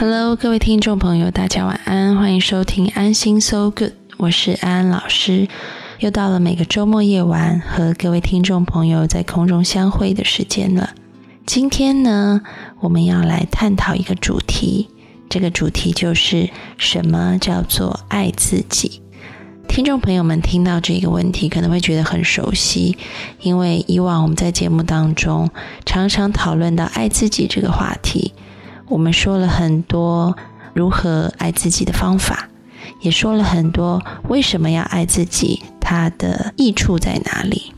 Hello，各位听众朋友，大家晚安，欢迎收听安心 So Good，我是安安老师。又到了每个周末夜晚和各位听众朋友在空中相会的时间了。今天呢，我们要来探讨一个主题，这个主题就是什么叫做爱自己。听众朋友们听到这个问题可能会觉得很熟悉，因为以往我们在节目当中常常讨论到爱自己这个话题。我们说了很多如何爱自己的方法，也说了很多为什么要爱自己，它的益处在哪里。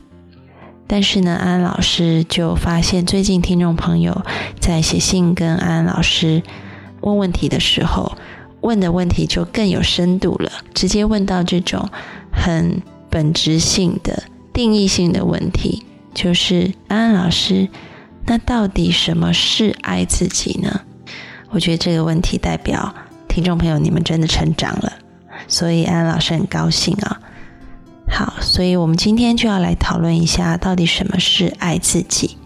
但是呢，安安老师就发现，最近听众朋友在写信跟安安老师问问题的时候，问的问题就更有深度了，直接问到这种很本质性的、定义性的问题，就是安安老师，那到底什么是爱自己呢？我觉得这个问题代表听众朋友你们真的成长了，所以安安老师很高兴啊。好，所以我们今天就要来讨论一下，到底什么是爱自己。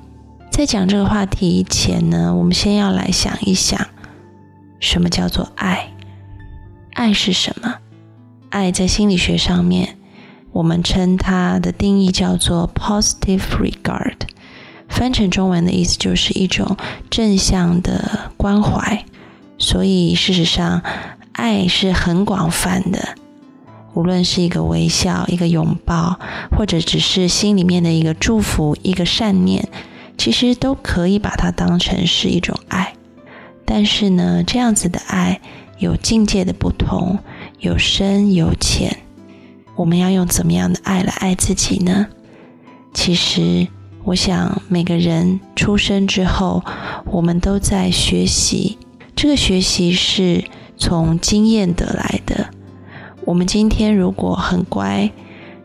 在讲这个话题前呢，我们先要来想一想，什么叫做爱？爱是什么？爱在心理学上面，我们称它的定义叫做 positive regard。翻成中文的意思就是一种正向的关怀，所以事实上，爱是很广泛的。无论是一个微笑、一个拥抱，或者只是心里面的一个祝福、一个善念，其实都可以把它当成是一种爱。但是呢，这样子的爱有境界的不同，有深有浅。我们要用怎么样的爱来爱自己呢？其实。我想每个人出生之后，我们都在学习。这个学习是从经验得来的。我们今天如果很乖，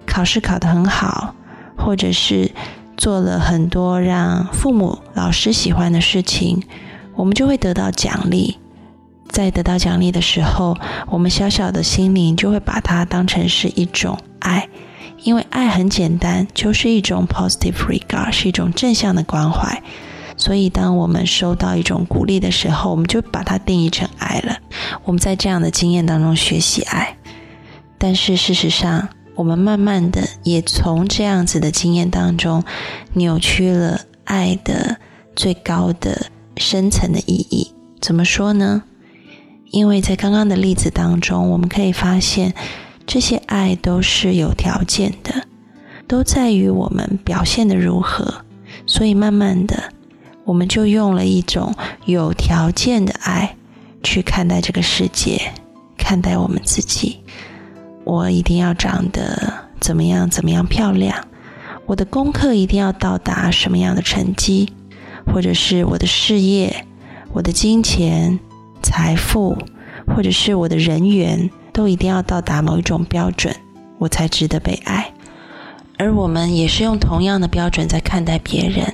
考试考得很好，或者是做了很多让父母、老师喜欢的事情，我们就会得到奖励。在得到奖励的时候，我们小小的心灵就会把它当成是一种爱。因为爱很简单，就是一种 positive regard，是一种正向的关怀。所以，当我们收到一种鼓励的时候，我们就把它定义成爱了。我们在这样的经验当中学习爱，但是事实上，我们慢慢的也从这样子的经验当中扭曲了爱的最高的深层的意义。怎么说呢？因为在刚刚的例子当中，我们可以发现。这些爱都是有条件的，都在于我们表现的如何。所以慢慢的，我们就用了一种有条件的爱去看待这个世界，看待我们自己。我一定要长得怎么样怎么样漂亮，我的功课一定要到达什么样的成绩，或者是我的事业、我的金钱、财富，或者是我的人缘。都一定要到达某一种标准，我才值得被爱。而我们也是用同样的标准在看待别人。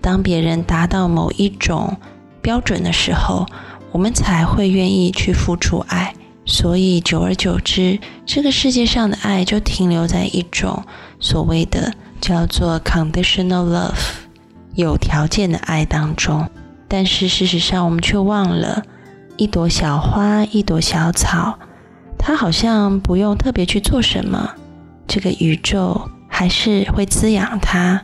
当别人达到某一种标准的时候，我们才会愿意去付出爱。所以，久而久之，这个世界上的爱就停留在一种所谓的叫做 conditional love，有条件的爱当中。但是事实上，我们却忘了，一朵小花，一朵小草。它好像不用特别去做什么，这个宇宙还是会滋养它，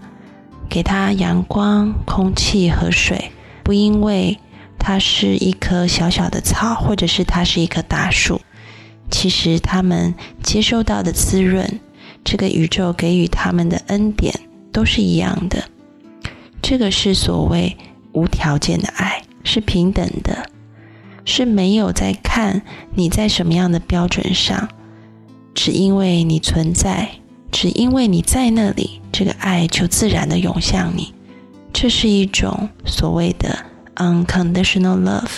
给它阳光、空气和水。不因为它是一棵小小的草，或者是它是一棵大树，其实它们接收到的滋润，这个宇宙给予他们的恩典都是一样的。这个是所谓无条件的爱，是平等的。是没有在看你在什么样的标准上，只因为你存在，只因为你在那里，这个爱就自然的涌向你。这是一种所谓的 unconditional love，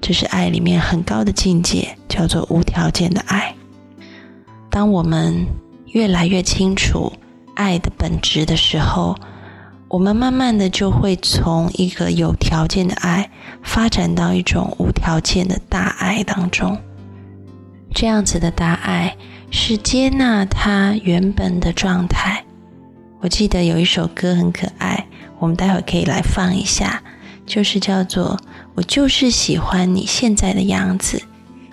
这是爱里面很高的境界，叫做无条件的爱。当我们越来越清楚爱的本质的时候，我们慢慢的就会从一个有条件的爱发展到一种无条件的大爱当中。这样子的大爱是接纳他原本的状态。我记得有一首歌很可爱，我们待会可以来放一下，就是叫做“我就是喜欢你现在的样子”，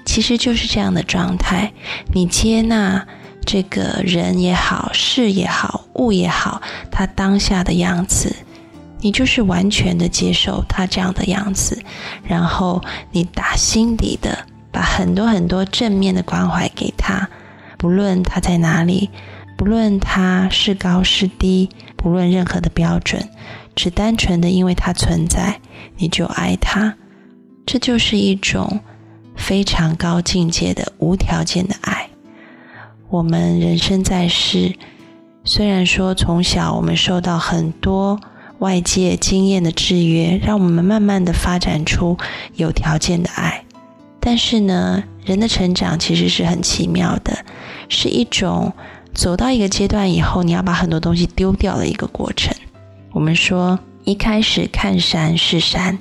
其实就是这样的状态。你接纳。这个人也好，事也好，物也好，他当下的样子，你就是完全的接受他这样的样子，然后你打心底的把很多很多正面的关怀给他，不论他在哪里，不论他是高是低，不论任何的标准，只单纯的因为他存在，你就爱他，这就是一种非常高境界的无条件的爱。我们人生在世，虽然说从小我们受到很多外界经验的制约，让我们慢慢的发展出有条件的爱，但是呢，人的成长其实是很奇妙的，是一种走到一个阶段以后，你要把很多东西丢掉的一个过程。我们说，一开始看山是山，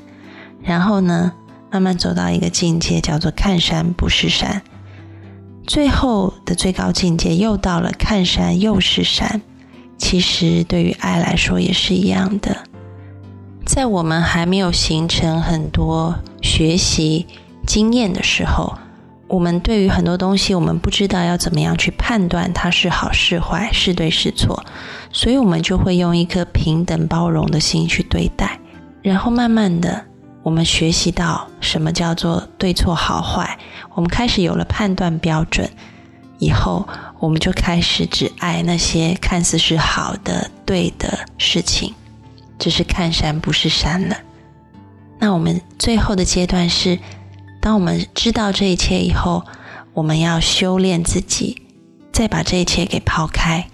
然后呢，慢慢走到一个境界，叫做看山不是山。最后的最高境界又到了看山又是山，其实对于爱来说也是一样的。在我们还没有形成很多学习经验的时候，我们对于很多东西我们不知道要怎么样去判断它是好是坏是对是错，所以我们就会用一颗平等包容的心去对待，然后慢慢的。我们学习到什么叫做对错好坏，我们开始有了判断标准，以后我们就开始只爱那些看似是好的、对的事情，只是看山不是山了。那我们最后的阶段是，当我们知道这一切以后，我们要修炼自己，再把这一切给抛开，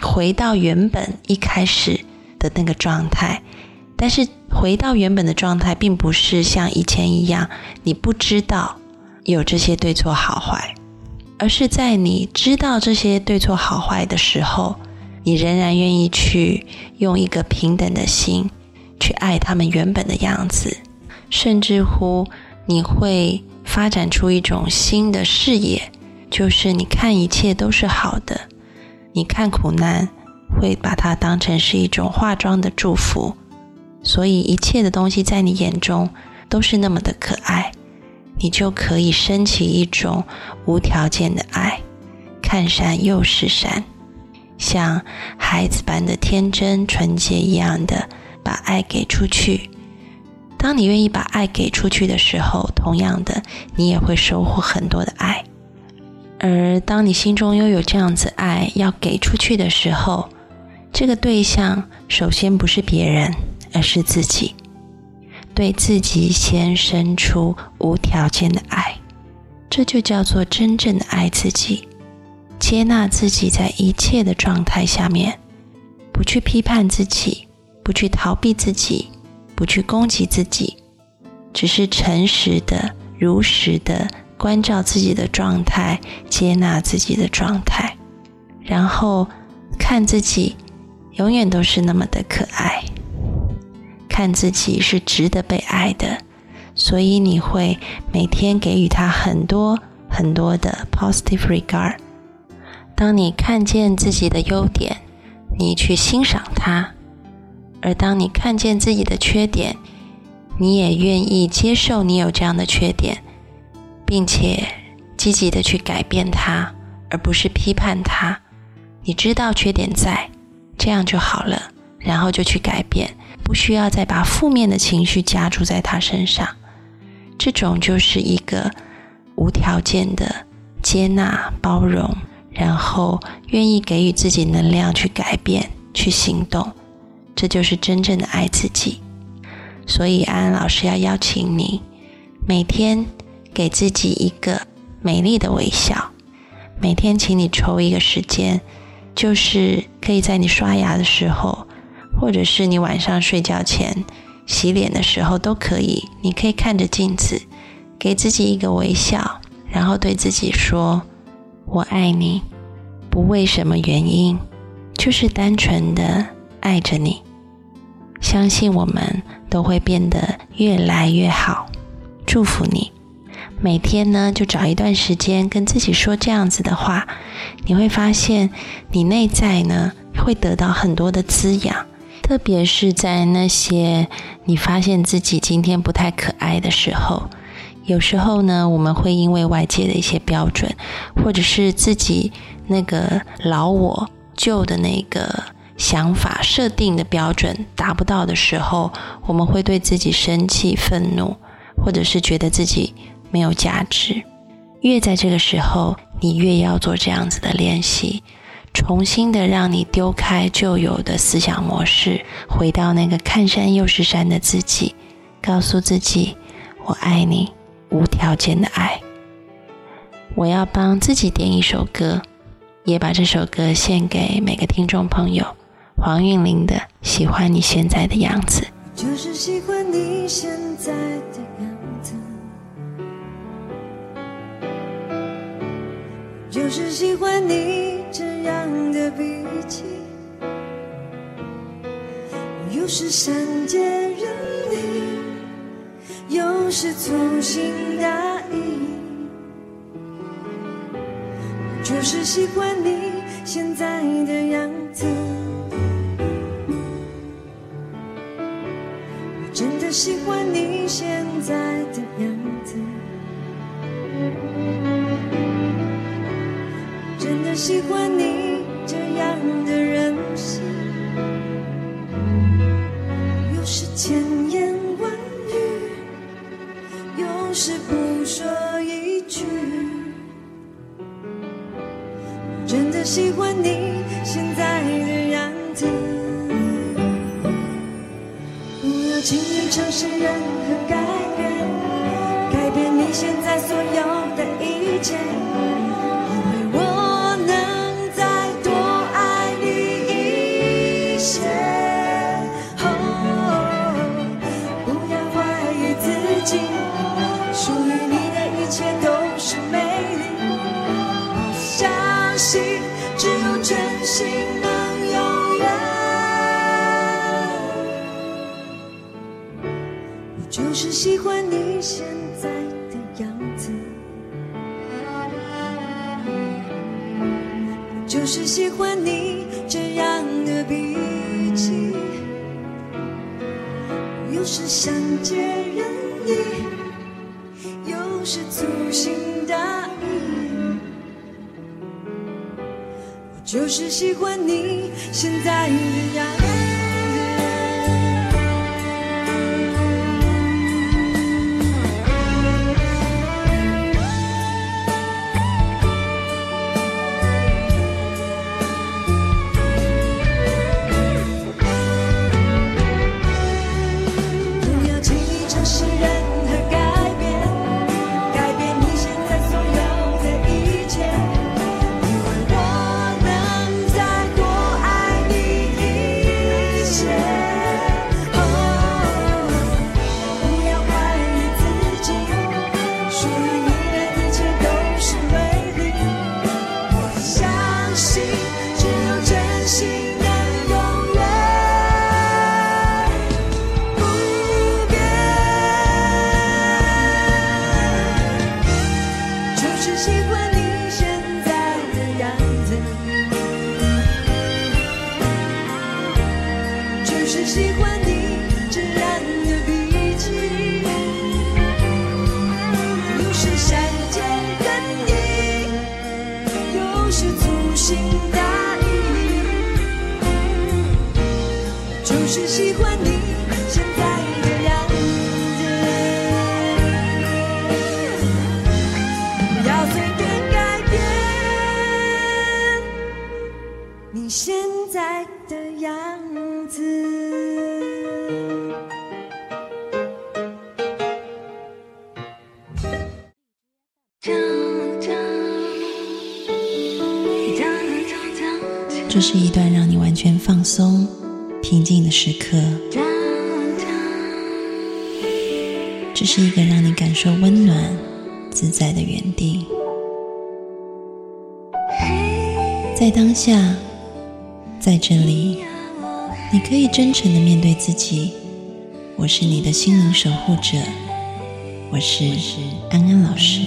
回到原本一开始的那个状态。但是回到原本的状态，并不是像以前一样，你不知道有这些对错好坏，而是在你知道这些对错好坏的时候，你仍然愿意去用一个平等的心去爱他们原本的样子，甚至乎你会发展出一种新的视野，就是你看一切都是好的，你看苦难会把它当成是一种化妆的祝福。所以一切的东西在你眼中都是那么的可爱，你就可以升起一种无条件的爱，看山又是山，像孩子般的天真纯洁一样的把爱给出去。当你愿意把爱给出去的时候，同样的，你也会收获很多的爱。而当你心中拥有这样子爱要给出去的时候，这个对象首先不是别人。而是自己对自己先生出无条件的爱，这就叫做真正的爱自己，接纳自己在一切的状态下面，不去批判自己，不去逃避自己，不去攻击自己，只是诚实的、如实的关照自己的状态，接纳自己的状态，然后看自己永远都是那么的可爱。看自己是值得被爱的，所以你会每天给予他很多很多的 positive regard。当你看见自己的优点，你去欣赏它；而当你看见自己的缺点，你也愿意接受你有这样的缺点，并且积极的去改变它，而不是批判它。你知道缺点在，这样就好了，然后就去改变。不需要再把负面的情绪加注在他身上，这种就是一个无条件的接纳、包容，然后愿意给予自己能量去改变、去行动，这就是真正的爱自己。所以安安老师要邀请你，每天给自己一个美丽的微笑，每天请你抽一个时间，就是可以在你刷牙的时候。或者是你晚上睡觉前，洗脸的时候都可以。你可以看着镜子，给自己一个微笑，然后对自己说：“我爱你。”不为什么原因，就是单纯的爱着你。相信我们都会变得越来越好。祝福你。每天呢，就找一段时间跟自己说这样子的话，你会发现你内在呢会得到很多的滋养。特别是在那些你发现自己今天不太可爱的时候，有时候呢，我们会因为外界的一些标准，或者是自己那个老我旧的那个想法设定的标准达不到的时候，我们会对自己生气、愤怒，或者是觉得自己没有价值。越在这个时候，你越要做这样子的练习。重新的让你丢开旧有的思想模式，回到那个看山又是山的自己，告诉自己：“我爱你，无条件的爱。”我要帮自己点一首歌，也把这首歌献给每个听众朋友。黄韵玲的《喜欢你现在的样子》，就是喜欢你现在的样，就是喜欢你。这样的脾气，有时善解人意，有时粗心大意。就是喜欢你现在的样子，我真的喜欢你现在的喜欢你这样的任性，有时千言万语，有时不说一句。真的喜欢你现在的样子，不要轻易尝试任何改变，改变你现在所有的一切。喜欢你现在的样子，就是喜欢你这样的脾气，有时善解人意，有时粗心大意。我就是喜欢你现在的样子。喜欢这是一个让你感受温暖、自在的园地。在当下，在这里，你可以真诚的面对自己。我是你的心灵守护者，我是安安老师。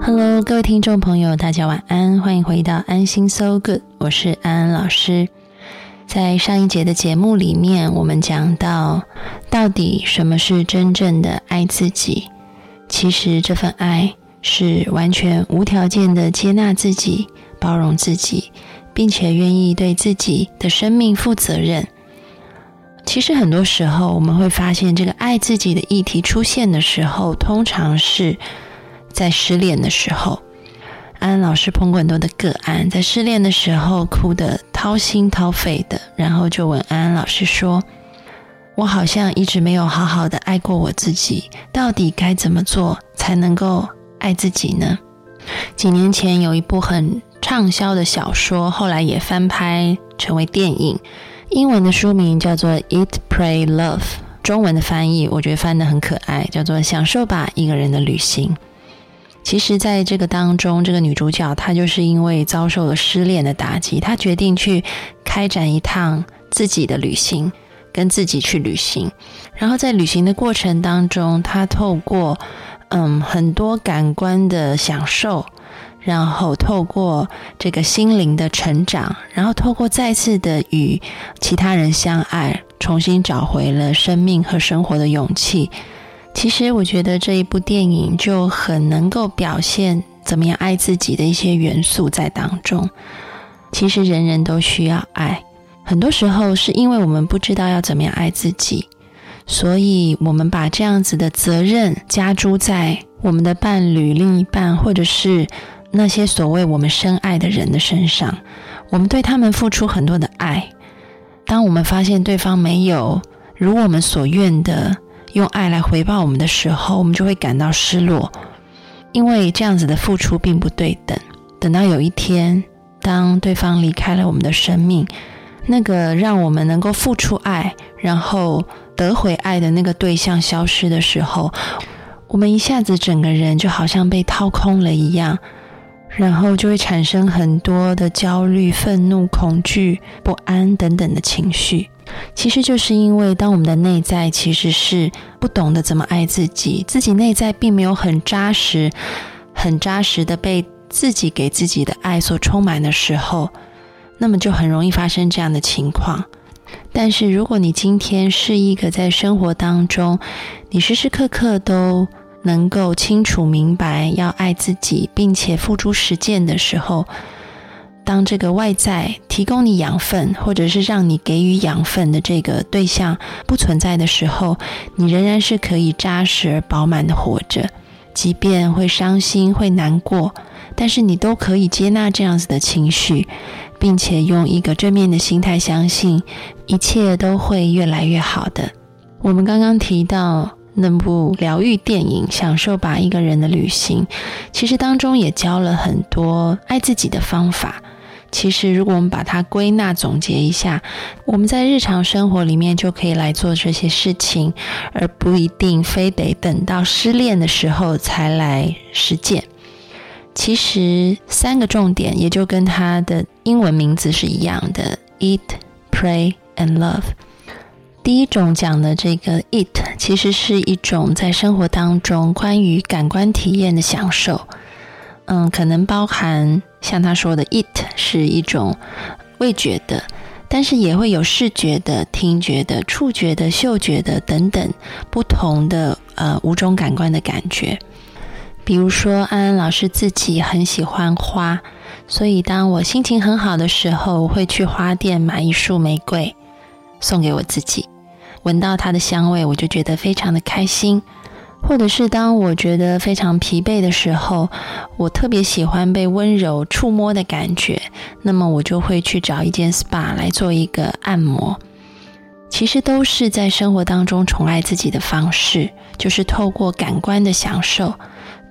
Hello，各位听众朋友，大家晚安，欢迎回到安心 So Good，我是安安老师。在上一节的节目里面，我们讲到，到底什么是真正的爱自己？其实这份爱是完全无条件的接纳自己、包容自己，并且愿意对自己的生命负责任。其实很多时候，我们会发现，这个爱自己的议题出现的时候，通常是在失恋的时候。安安老师碰过很多的个案，在失恋的时候哭得掏心掏肺的，然后就问安安老师说：“我好像一直没有好好的爱过我自己，到底该怎么做才能够爱自己呢？”几年前有一部很畅销的小说，后来也翻拍成为电影，英文的书名叫做《Eat, Pray, Love》，中文的翻译我觉得翻得很可爱，叫做《享受吧，一个人的旅行》。其实，在这个当中，这个女主角她就是因为遭受了失恋的打击，她决定去开展一趟自己的旅行，跟自己去旅行。然后在旅行的过程当中，她透过嗯很多感官的享受，然后透过这个心灵的成长，然后透过再次的与其他人相爱，重新找回了生命和生活的勇气。其实我觉得这一部电影就很能够表现怎么样爱自己的一些元素在当中。其实人人都需要爱，很多时候是因为我们不知道要怎么样爱自己，所以我们把这样子的责任加诸在我们的伴侣、另一半，或者是那些所谓我们深爱的人的身上。我们对他们付出很多的爱，当我们发现对方没有如我们所愿的。用爱来回报我们的时候，我们就会感到失落，因为这样子的付出并不对等。等到有一天，当对方离开了我们的生命，那个让我们能够付出爱，然后得回爱的那个对象消失的时候，我们一下子整个人就好像被掏空了一样，然后就会产生很多的焦虑、愤怒、恐惧、不安等等的情绪。其实就是因为，当我们的内在其实是不懂得怎么爱自己，自己内在并没有很扎实、很扎实的被自己给自己的爱所充满的时候，那么就很容易发生这样的情况。但是，如果你今天是一个在生活当中，你时时刻刻都能够清楚明白要爱自己，并且付诸实践的时候，当这个外在提供你养分，或者是让你给予养分的这个对象不存在的时候，你仍然是可以扎实而饱满的活着。即便会伤心、会难过，但是你都可以接纳这样子的情绪，并且用一个正面的心态，相信一切都会越来越好的。我们刚刚提到那部疗愈电影《享受吧，一个人的旅行》，其实当中也教了很多爱自己的方法。其实，如果我们把它归纳总结一下，我们在日常生活里面就可以来做这些事情，而不一定非得等到失恋的时候才来实践。其实三个重点也就跟它的英文名字是一样的：eat, pray and love。第一种讲的这个 eat，其实是一种在生活当中关于感官体验的享受。嗯，可能包含像他说的，it 是一种味觉的，但是也会有视觉的、听觉的、触觉的、嗅觉的等等不同的呃五种感官的感觉。比如说，安安老师自己很喜欢花，所以当我心情很好的时候，会去花店买一束玫瑰送给我自己，闻到它的香味，我就觉得非常的开心。或者是当我觉得非常疲惫的时候，我特别喜欢被温柔触摸的感觉，那么我就会去找一间 SPA 来做一个按摩。其实都是在生活当中宠爱自己的方式，就是透过感官的享受，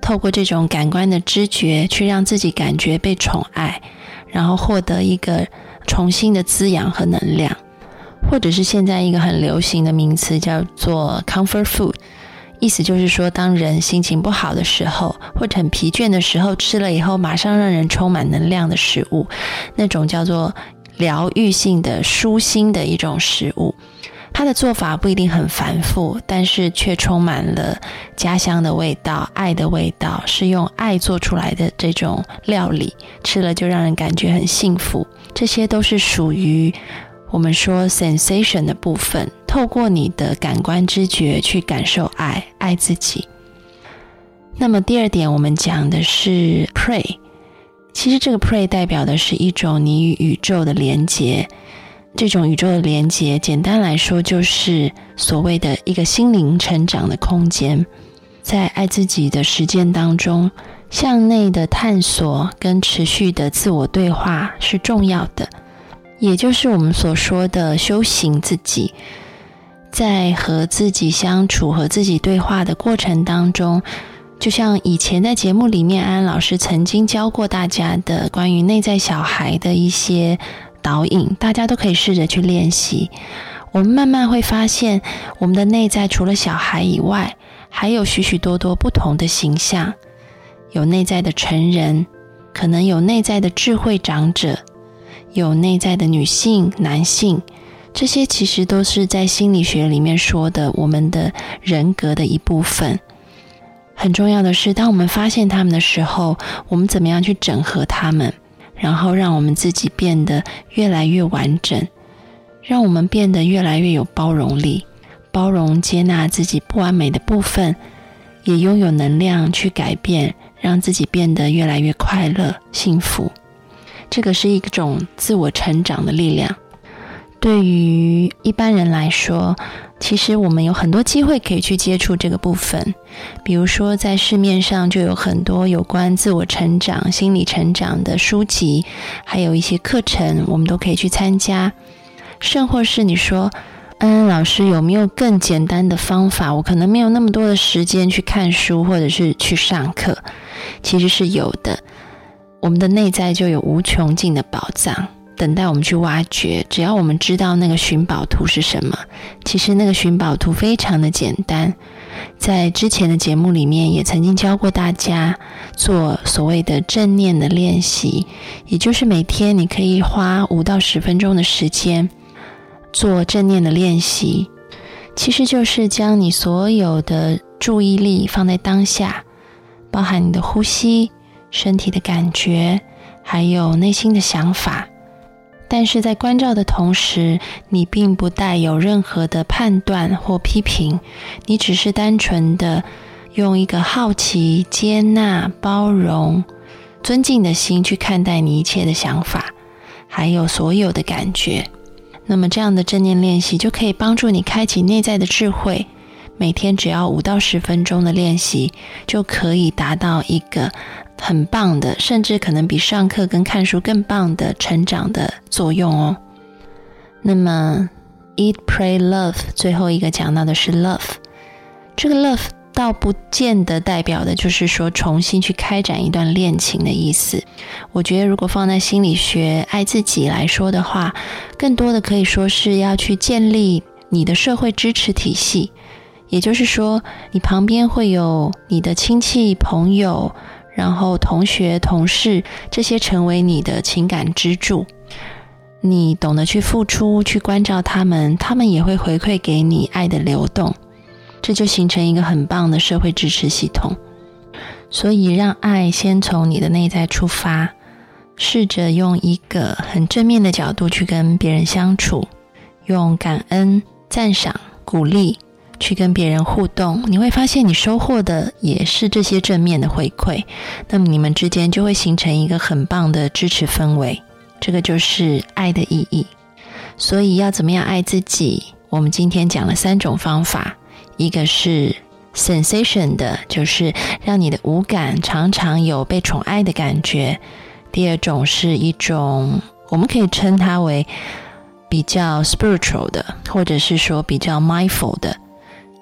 透过这种感官的知觉，去让自己感觉被宠爱，然后获得一个重新的滋养和能量，或者是现在一个很流行的名词叫做 comfort food，意思就是说，当人心情不好的时候，或者很疲倦的时候，吃了以后马上让人充满能量的食物，那种叫做疗愈性的、舒心的一种食物。它的做法不一定很繁复，但是却充满了家乡的味道、爱的味道，是用爱做出来的这种料理，吃了就让人感觉很幸福。这些都是属于我们说 sensation 的部分，透过你的感官知觉去感受爱，爱自己。那么第二点，我们讲的是 pray，其实这个 pray 代表的是一种你与宇宙的连接。这种宇宙的连接，简单来说就是所谓的一个心灵成长的空间。在爱自己的实践当中，向内的探索跟持续的自我对话是重要的，也就是我们所说的修行自己。在和自己相处、和自己对话的过程当中，就像以前在节目里面，安安老师曾经教过大家的关于内在小孩的一些。导引，大家都可以试着去练习。我们慢慢会发现，我们的内在除了小孩以外，还有许许多多不同的形象。有内在的成人，可能有内在的智慧长者，有内在的女性、男性。这些其实都是在心理学里面说的我们的人格的一部分。很重要的是，当我们发现他们的时候，我们怎么样去整合他们？然后让我们自己变得越来越完整，让我们变得越来越有包容力，包容接纳自己不完美的部分，也拥有能量去改变，让自己变得越来越快乐、幸福。这个是一种自我成长的力量。对于一般人来说，其实我们有很多机会可以去接触这个部分，比如说在市面上就有很多有关自我成长、心理成长的书籍，还有一些课程，我们都可以去参加。甚或是你说，安安老师有没有更简单的方法？我可能没有那么多的时间去看书或者是去上课，其实是有的。我们的内在就有无穷尽的宝藏。等待我们去挖掘，只要我们知道那个寻宝图是什么。其实那个寻宝图非常的简单，在之前的节目里面也曾经教过大家做所谓的正念的练习，也就是每天你可以花五到十分钟的时间做正念的练习，其实就是将你所有的注意力放在当下，包含你的呼吸、身体的感觉，还有内心的想法。但是在关照的同时，你并不带有任何的判断或批评，你只是单纯的用一个好奇、接纳、包容、尊敬的心去看待你一切的想法，还有所有的感觉。那么这样的正念练习就可以帮助你开启内在的智慧。每天只要五到十分钟的练习，就可以达到一个。很棒的，甚至可能比上课跟看书更棒的成长的作用哦。那么，eat, pray, love，最后一个讲到的是 love。这个 love 倒不见得代表的就是说重新去开展一段恋情的意思。我觉得如果放在心理学爱自己来说的话，更多的可以说是要去建立你的社会支持体系。也就是说，你旁边会有你的亲戚朋友。然后，同学、同事这些成为你的情感支柱，你懂得去付出、去关照他们，他们也会回馈给你爱的流动，这就形成一个很棒的社会支持系统。所以，让爱先从你的内在出发，试着用一个很正面的角度去跟别人相处，用感恩、赞赏、鼓励。去跟别人互动，你会发现你收获的也是这些正面的回馈，那么你们之间就会形成一个很棒的支持氛围。这个就是爱的意义。所以要怎么样爱自己？我们今天讲了三种方法，一个是 sensation 的，就是让你的五感常常有被宠爱的感觉；第二种是一种我们可以称它为比较 spiritual 的，或者是说比较 mindful 的。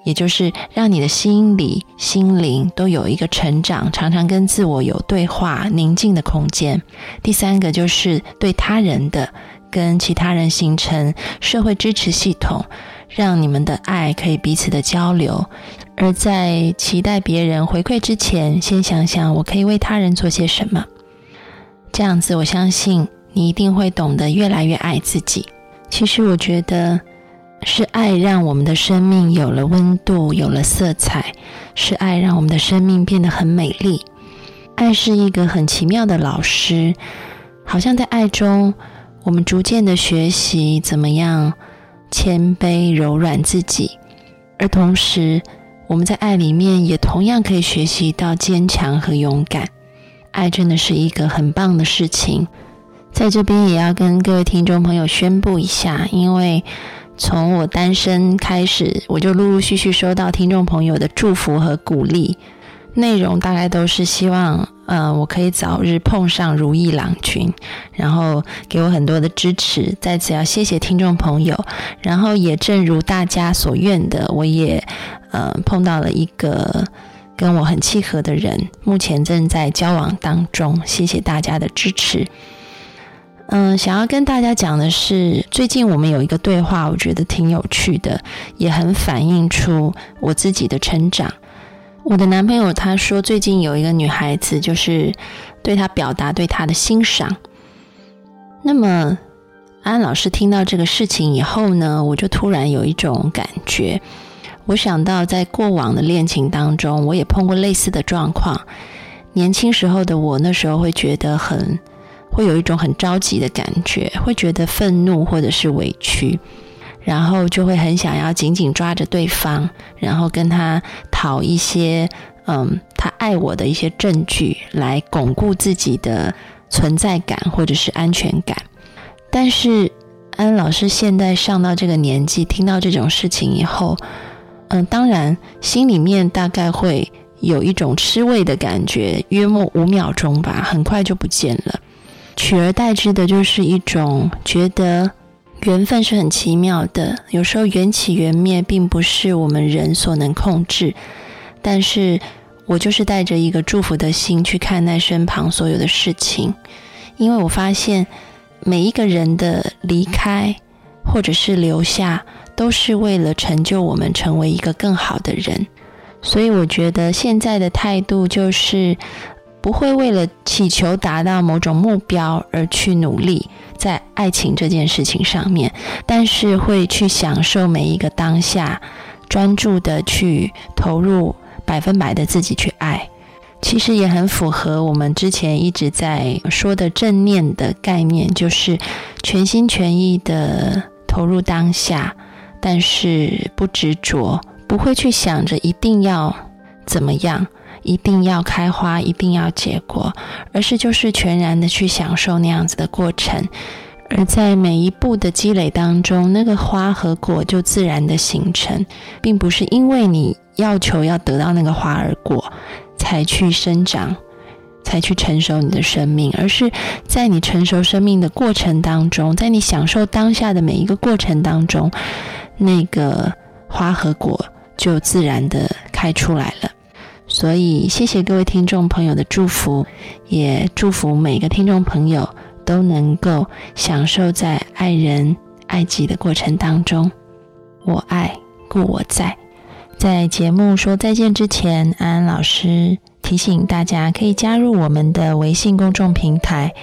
也就是让你的心理、心灵都有一个成长，常常跟自我有对话、宁静的空间。第三个就是对他人的跟其他人形成社会支持系统，让你们的爱可以彼此的交流。而在期待别人回馈之前，先想想我可以为他人做些什么。这样子，我相信你一定会懂得越来越爱自己。其实，我觉得是爱让我们的生命有了温度，有了色彩；是爱让我们的生命变得很美丽。爱是一个很奇妙的老师，好像在爱中，我们逐渐的学习怎么样谦卑、柔软自己，而同时，我们在爱里面也同样可以学习到坚强和勇敢。爱真的是一个很棒的事情，在这边也要跟各位听众朋友宣布一下，因为从我单身开始，我就陆陆续续收到听众朋友的祝福和鼓励，内容大概都是希望，呃，我可以早日碰上如意郎君，然后给我很多的支持，在此要谢谢听众朋友，然后也正如大家所愿的，我也呃碰到了一个。跟我很契合的人，目前正在交往当中。谢谢大家的支持。嗯，想要跟大家讲的是，最近我们有一个对话，我觉得挺有趣的，也很反映出我自己的成长。我的男朋友他说，最近有一个女孩子，就是对他表达对他的欣赏。那么安老师听到这个事情以后呢，我就突然有一种感觉。我想到，在过往的恋情当中，我也碰过类似的状况。年轻时候的我，那时候会觉得很，会有一种很着急的感觉，会觉得愤怒或者是委屈，然后就会很想要紧紧抓着对方，然后跟他讨一些，嗯，他爱我的一些证据，来巩固自己的存在感或者是安全感。但是安老师现在上到这个年纪，听到这种事情以后，嗯，当然，心里面大概会有一种吃味的感觉，约莫五秒钟吧，很快就不见了。取而代之的就是一种觉得缘分是很奇妙的，有时候缘起缘灭并不是我们人所能控制。但是我就是带着一个祝福的心去看待身旁所有的事情，因为我发现每一个人的离开或者是留下。都是为了成就我们成为一个更好的人，所以我觉得现在的态度就是不会为了祈求达到某种目标而去努力在爱情这件事情上面，但是会去享受每一个当下，专注的去投入百分百的自己去爱。其实也很符合我们之前一直在说的正念的概念，就是全心全意的投入当下。但是不执着，不会去想着一定要怎么样，一定要开花，一定要结果，而是就是全然的去享受那样子的过程。而在每一步的积累当中，那个花和果就自然的形成，并不是因为你要求要得到那个花而果才去生长，才去成熟你的生命，而是在你成熟生命的过程当中，在你享受当下的每一个过程当中。那个花和果就自然的开出来了，所以谢谢各位听众朋友的祝福，也祝福每个听众朋友都能够享受在爱人爱己的过程当中。我爱故我在。在节目说再见之前，安安老师提醒大家可以加入我们的微信公众平台。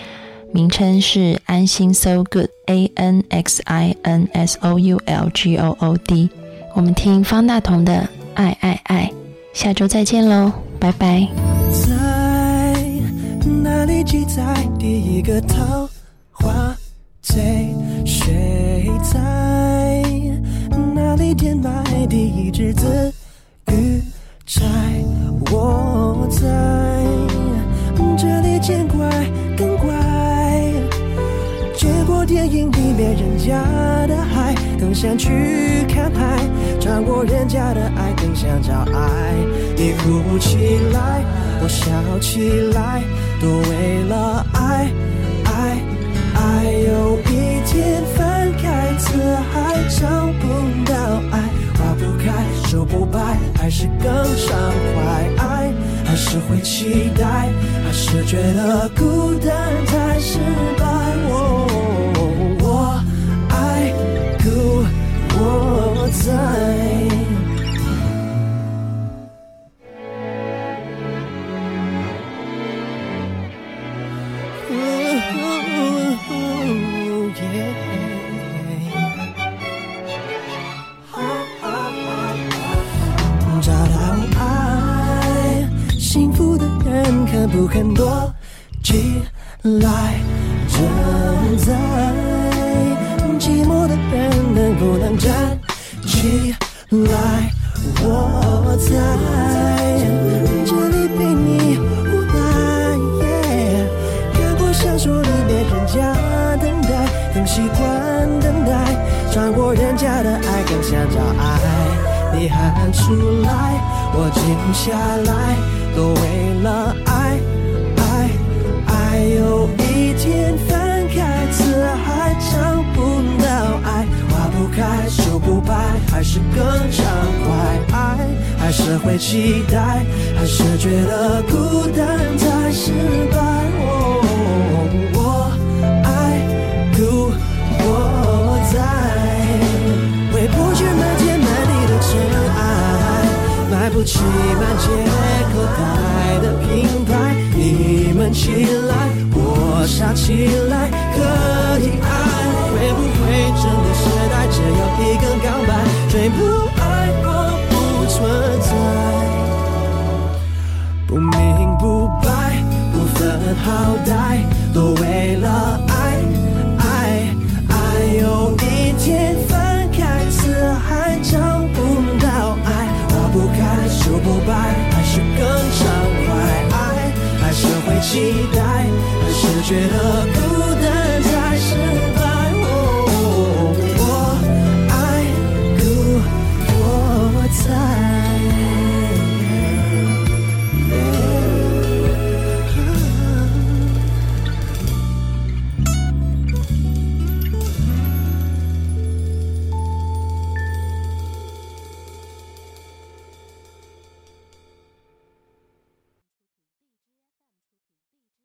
名称是安心 So Good，A N X I N S O U L G O O D。我们听方大同的《爱爱爱》，下周再见喽，拜拜。在哪里记载第一个桃花醉？谁在哪里填埋第一只子鱼钗？我在这里见怪更怪。见过电影里面人家的海，更想去看海；穿过人家的爱，更想找爱。你哭起来，我笑起来，都为了爱，爱，爱。有一天翻开词海，找不到爱，花不开，树不败，还是更畅快。爱，还是会期待，还是觉得孤单太失败。在找到爱幸福的人，可不肯躲起来？就在。来？我在这里陪你无奈。看过小说里面人家等待，更习惯等待，穿过人家的爱，更想找爱。你喊出来，我静下来，都为了，爱，不白，还是更畅快。爱还是会期待，还是觉得孤单才失败。哦，我爱故我在，回不去满天满地的尘埃，买不起满街口袋的品牌。你们起来，我傻起来，可以爱。会不会整个时代只有一个告白？最不爱我不存在，不明不白，不分好歹，都为了爱爱爱。有一天翻开词海，找不到爱，花不开，树不白，还是更畅快。爱还是会期待，还是觉得